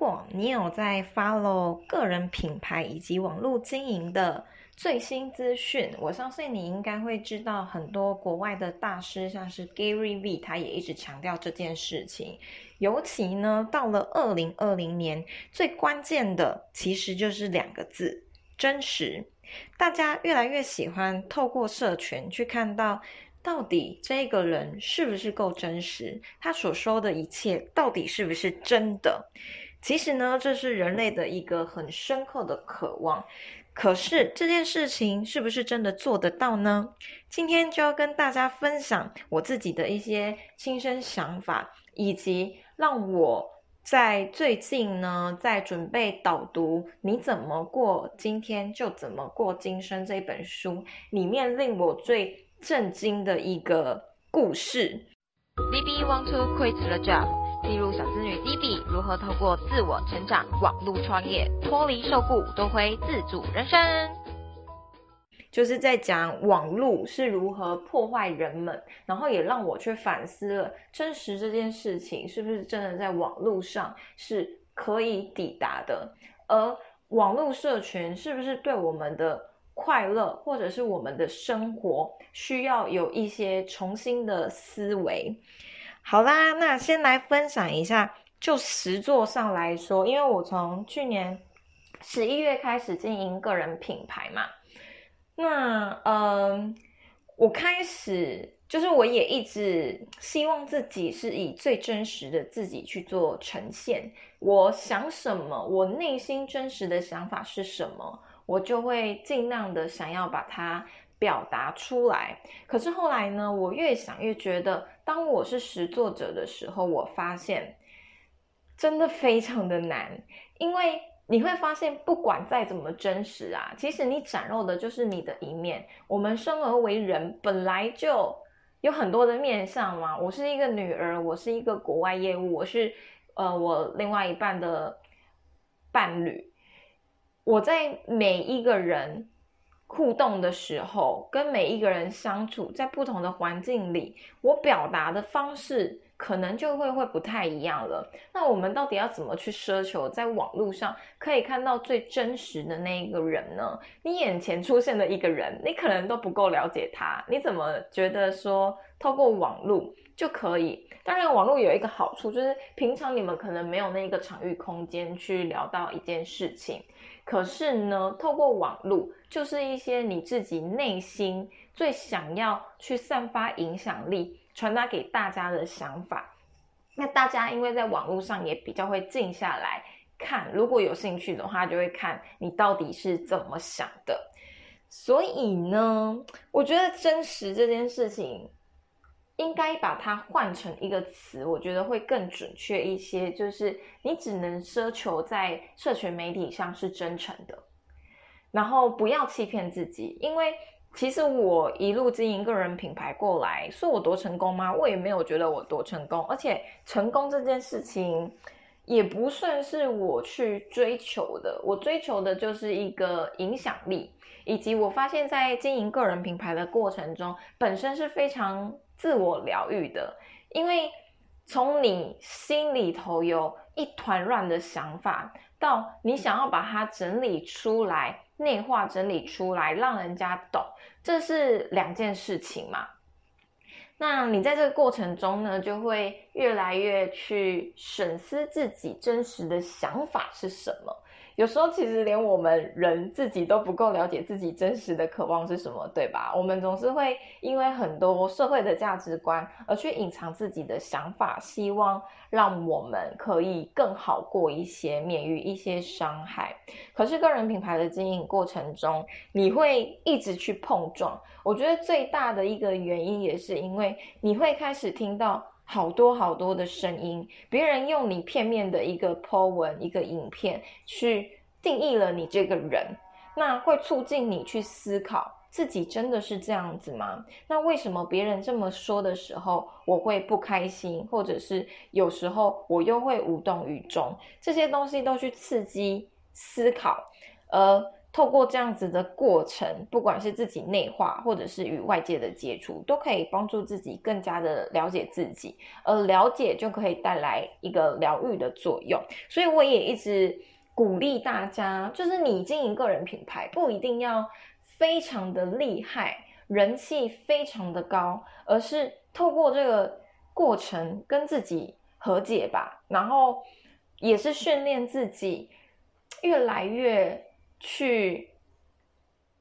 果你有在 follow 个人品牌以及网络经营的最新资讯，我相信你应该会知道很多国外的大师，像是 Gary V，他也一直强调这件事情。尤其呢，到了二零二零年，最关键的其实就是两个字：真实。大家越来越喜欢透过社群去看到。到底这个人是不是够真实？他所说的一切到底是不是真的？其实呢，这是人类的一个很深刻的渴望。可是这件事情是不是真的做得到呢？今天就要跟大家分享我自己的一些亲身想法，以及让我在最近呢，在准备导读《你怎么过今天就怎么过今生》这本书里面，令我最。震惊的一个故事。Maybe want to quit the job，记录小资女 D B 如何透过自我成长、网络创业，脱离受雇，夺回自主人生。就是在讲网络是如何破坏人们，然后也让我去反思了真实这件事情是不是真的在网络上是可以抵达的，而网络社群是不是对我们的。快乐，或者是我们的生活需要有一些重新的思维。好啦，那先来分享一下，就实作上来说，因为我从去年十一月开始经营个人品牌嘛，那嗯，我开始就是我也一直希望自己是以最真实的自己去做呈现。我想什么，我内心真实的想法是什么。我就会尽量的想要把它表达出来，可是后来呢，我越想越觉得，当我是实作者的时候，我发现真的非常的难，因为你会发现，不管再怎么真实啊，其实你展露的就是你的一面。我们生而为人，本来就有很多的面相嘛。我是一个女儿，我是一个国外业务，我是呃，我另外一半的伴侣。我在每一个人互动的时候，跟每一个人相处，在不同的环境里，我表达的方式可能就会会不太一样了。那我们到底要怎么去奢求在网络上可以看到最真实的那一个人呢？你眼前出现的一个人，你可能都不够了解他，你怎么觉得说透过网络就可以？当然，网络有一个好处，就是平常你们可能没有那个场域空间去聊到一件事情。可是呢，透过网络，就是一些你自己内心最想要去散发影响力、传达给大家的想法。那大家因为在网络上也比较会静下来看，如果有兴趣的话，就会看你到底是怎么想的。所以呢，我觉得真实这件事情。应该把它换成一个词，我觉得会更准确一些。就是你只能奢求在社群媒体上是真诚的，然后不要欺骗自己。因为其实我一路经营个人品牌过来，说我多成功吗？我也没有觉得我多成功。而且成功这件事情也不算是我去追求的，我追求的就是一个影响力，以及我发现，在经营个人品牌的过程中，本身是非常。自我疗愈的，因为从你心里头有一团乱的想法，到你想要把它整理出来、内化整理出来，让人家懂，这是两件事情嘛。那你在这个过程中呢，就会越来越去审视自己真实的想法是什么。有时候其实连我们人自己都不够了解自己真实的渴望是什么，对吧？我们总是会因为很多社会的价值观而去隐藏自己的想法，希望让我们可以更好过一些，免于一些伤害。可是个人品牌的经营过程中，你会一直去碰撞。我觉得最大的一个原因也是因为你会开始听到。好多好多的声音，别人用你片面的一个 po 文、一个影片去定义了你这个人，那会促进你去思考自己真的是这样子吗？那为什么别人这么说的时候，我会不开心，或者是有时候我又会无动于衷？这些东西都去刺激思考，而透过这样子的过程，不管是自己内化，或者是与外界的接触，都可以帮助自己更加的了解自己，而了解就可以带来一个疗愈的作用。所以我也一直鼓励大家，就是你经营个人品牌，不一定要非常的厉害，人气非常的高，而是透过这个过程跟自己和解吧，然后也是训练自己越来越。去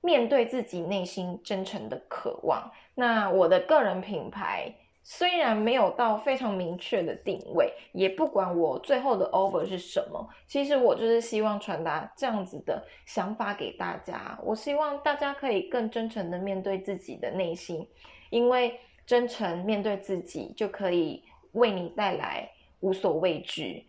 面对自己内心真诚的渴望。那我的个人品牌虽然没有到非常明确的定位，也不管我最后的 over 是什么，其实我就是希望传达这样子的想法给大家。我希望大家可以更真诚的面对自己的内心，因为真诚面对自己，就可以为你带来无所畏惧。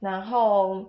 然后。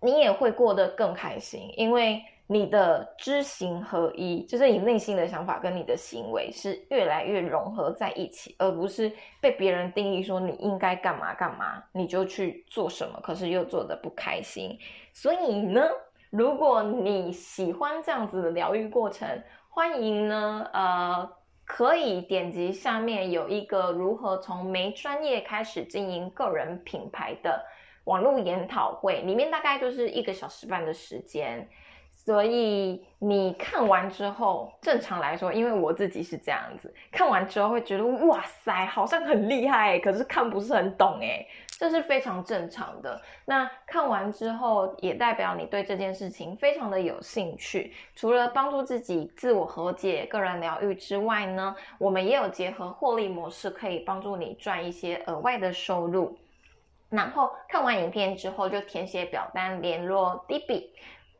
你也会过得更开心，因为你的知行合一，就是你内心的想法跟你的行为是越来越融合在一起，而不是被别人定义说你应该干嘛干嘛，你就去做什么，可是又做的不开心。所以呢，如果你喜欢这样子的疗愈过程，欢迎呢，呃，可以点击下面有一个如何从没专业开始经营个人品牌的。网络研讨会里面大概就是一个小时半的时间，所以你看完之后，正常来说，因为我自己是这样子，看完之后会觉得哇塞，好像很厉害，可是看不是很懂诶，这是非常正常的。那看完之后，也代表你对这件事情非常的有兴趣。除了帮助自己自我和解、个人疗愈之外呢，我们也有结合获利模式，可以帮助你赚一些额外的收入。然后看完影片之后，就填写表单联络 D B，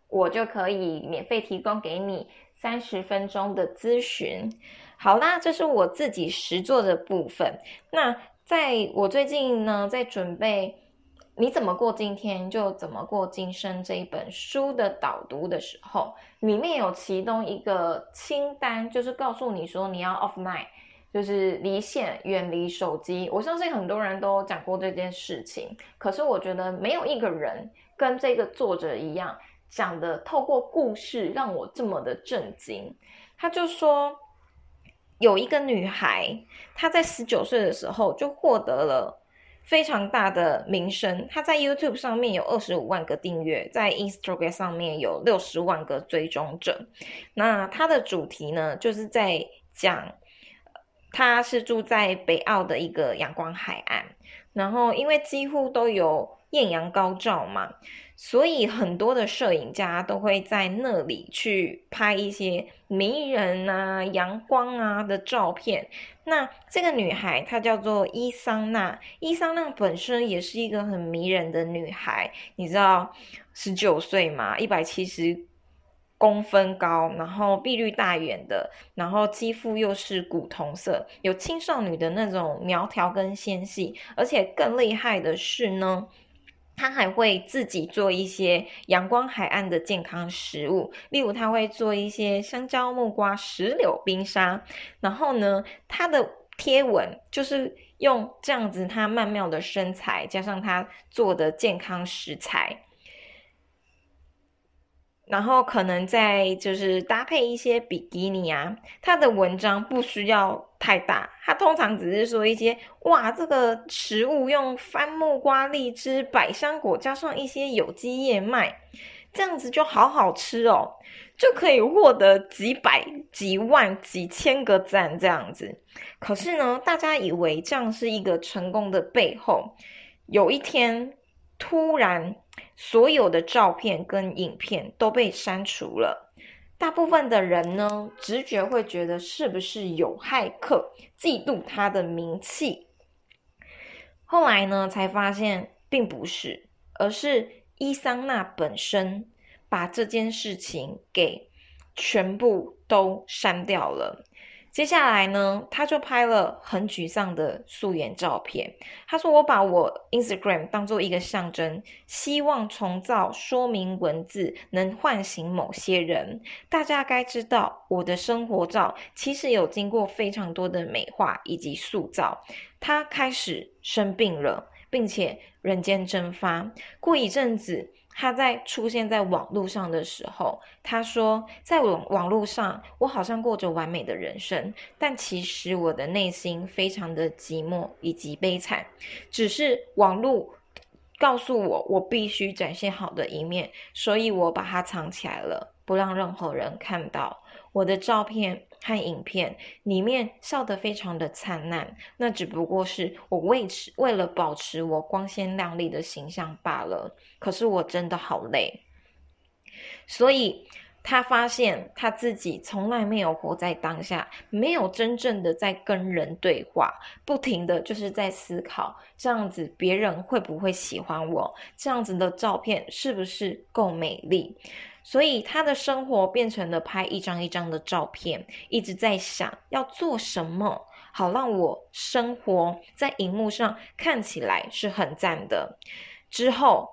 我就可以免费提供给你三十分钟的咨询。好啦，这是我自己实做的部分。那在我最近呢，在准备《你怎么过今天就怎么过今生》这一本书的导读的时候，里面有其中一个清单，就是告诉你说你要 off night。就是离线、远离手机，我相信很多人都讲过这件事情。可是我觉得没有一个人跟这个作者一样讲的，透过故事让我这么的震惊。他就说，有一个女孩，她在十九岁的时候就获得了非常大的名声。她在 YouTube 上面有二十五万个订阅，在 Instagram 上面有六十万个追踪者。那她的主题呢，就是在讲。她是住在北澳的一个阳光海岸，然后因为几乎都有艳阳高照嘛，所以很多的摄影家都会在那里去拍一些迷人啊、阳光啊的照片。那这个女孩她叫做伊桑娜，伊桑娜本身也是一个很迷人的女孩，你知道，十九岁嘛，一百七十。公分高，然后碧绿大眼的，然后肌肤又是古铜色，有青少女的那种苗条跟纤细，而且更厉害的是呢，他还会自己做一些阳光海岸的健康食物，例如他会做一些香蕉、木瓜、石榴冰沙，然后呢，他的贴文就是用这样子他曼妙的身材，加上他做的健康食材。然后可能再就是搭配一些比基尼啊，他的文章不需要太大，他通常只是说一些哇，这个食物用番木瓜、荔枝、百香果加上一些有机燕麦，这样子就好好吃哦，就可以获得几百、几万、几千个赞这样子。可是呢，大家以为这样是一个成功的背后，有一天突然。所有的照片跟影片都被删除了。大部分的人呢，直觉会觉得是不是有骇客嫉妒他的名气？后来呢，才发现并不是，而是伊桑娜本身把这件事情给全部都删掉了。接下来呢，他就拍了很沮丧的素颜照片。他说：“我把我 Instagram 当做一个象征，希望重造说明文字能唤醒某些人。大家该知道，我的生活照其实有经过非常多的美化以及塑造。他开始生病了，并且人间蒸发。过一阵子。他在出现在网络上的时候，他说：“在网网络上，我好像过着完美的人生，但其实我的内心非常的寂寞以及悲惨。只是网络告诉我，我必须展现好的一面，所以我把它藏起来了，不让任何人看到我的照片。”和影片里面笑得非常的灿烂，那只不过是我为持为了保持我光鲜亮丽的形象罢了。可是我真的好累，所以他发现他自己从来没有活在当下，没有真正的在跟人对话，不停的就是在思考这样子别人会不会喜欢我，这样子的照片是不是够美丽。所以他的生活变成了拍一张一张的照片，一直在想要做什么，好让我生活在荧幕上看起来是很赞的。之后，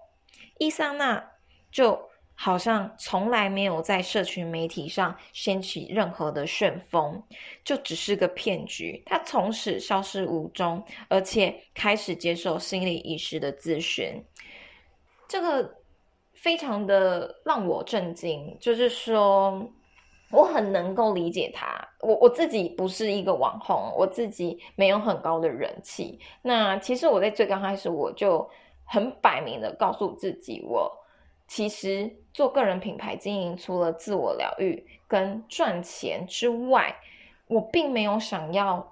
伊桑娜就好像从来没有在社群媒体上掀起任何的旋风，就只是个骗局。他从此消失无踪，而且开始接受心理医师的咨询。这个。非常的让我震惊，就是说，我很能够理解他。我我自己不是一个网红，我自己没有很高的人气。那其实我在最刚开始，我就很摆明的告诉自己，我其实做个人品牌经营，除了自我疗愈跟赚钱之外，我并没有想要。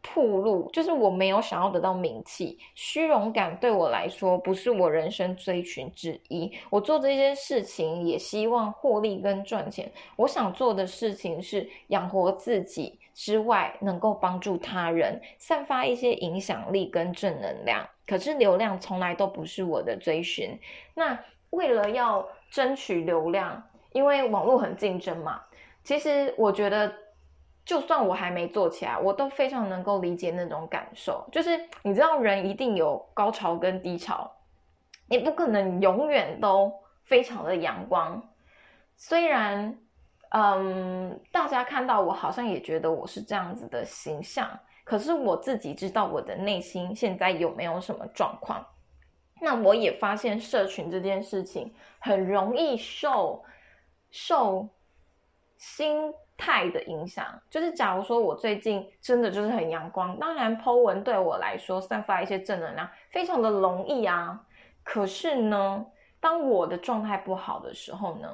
铺路就是我没有想要得到名气，虚荣感对我来说不是我人生追寻之一。我做这些事情也希望获利跟赚钱。我想做的事情是养活自己之外，能够帮助他人，散发一些影响力跟正能量。可是流量从来都不是我的追寻。那为了要争取流量，因为网络很竞争嘛，其实我觉得。就算我还没做起来，我都非常能够理解那种感受。就是你知道，人一定有高潮跟低潮，你不可能永远都非常的阳光。虽然，嗯，大家看到我好像也觉得我是这样子的形象，可是我自己知道我的内心现在有没有什么状况。那我也发现社群这件事情很容易受受心。态的影响，就是假如说我最近真的就是很阳光，当然 Po 文对我来说散发一些正能量非常的容易啊。可是呢，当我的状态不好的时候呢，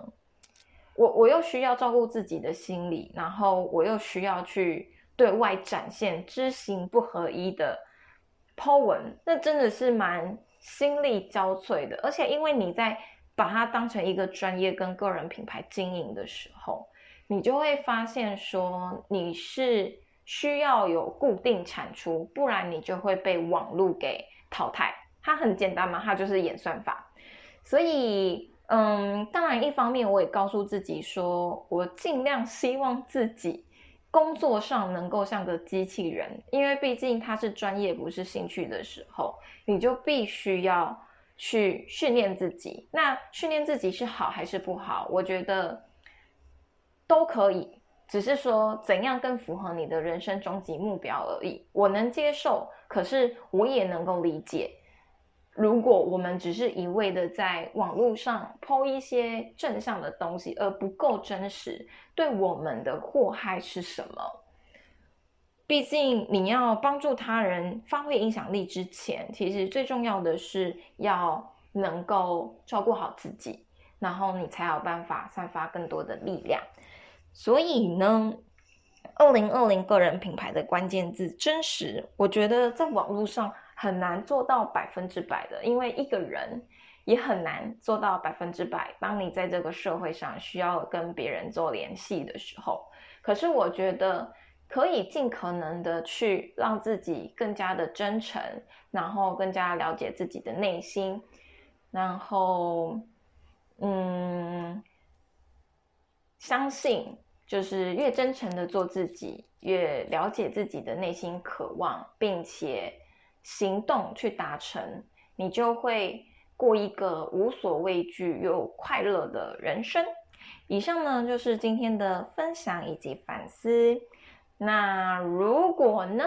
我我又需要照顾自己的心理，然后我又需要去对外展现知行不合一的 Po 文，那真的是蛮心力交瘁的。而且因为你在把它当成一个专业跟个人品牌经营的时候。你就会发现，说你是需要有固定产出，不然你就会被网络给淘汰。它很简单嘛，它就是演算法。所以，嗯，当然，一方面我也告诉自己说，我尽量希望自己工作上能够像个机器人，因为毕竟它是专业，不是兴趣的时候，你就必须要去训练自己。那训练自己是好还是不好？我觉得。都可以，只是说怎样更符合你的人生终极目标而已。我能接受，可是我也能够理解，如果我们只是一味的在网络上抛一些正向的东西，而不够真实，对我们的祸害是什么？毕竟你要帮助他人发挥影响力之前，其实最重要的是要能够照顾好自己，然后你才有办法散发更多的力量。所以呢，二零二零个人品牌的关键字真实，我觉得在网络上很难做到百分之百的，因为一个人也很难做到百分之百。当你在这个社会上需要跟别人做联系的时候，可是我觉得可以尽可能的去让自己更加的真诚，然后更加了解自己的内心，然后，嗯，相信。就是越真诚的做自己，越了解自己的内心渴望，并且行动去达成，你就会过一个无所畏惧又快乐的人生。以上呢就是今天的分享以及反思。那如果呢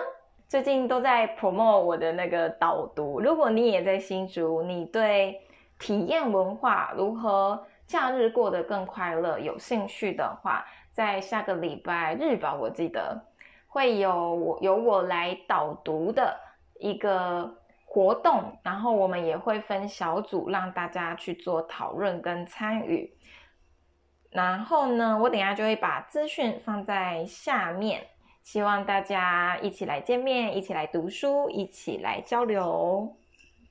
最近都在 promote 我的那个导读。如果你也在新竹，你对体验文化如何假日过得更快乐有兴趣的话，在下个礼拜日吧，我记得会有我由我来导读的一个活动，然后我们也会分小组让大家去做讨论跟参与。然后呢，我等下就会把资讯放在下面，希望大家一起来见面，一起来读书，一起来交流。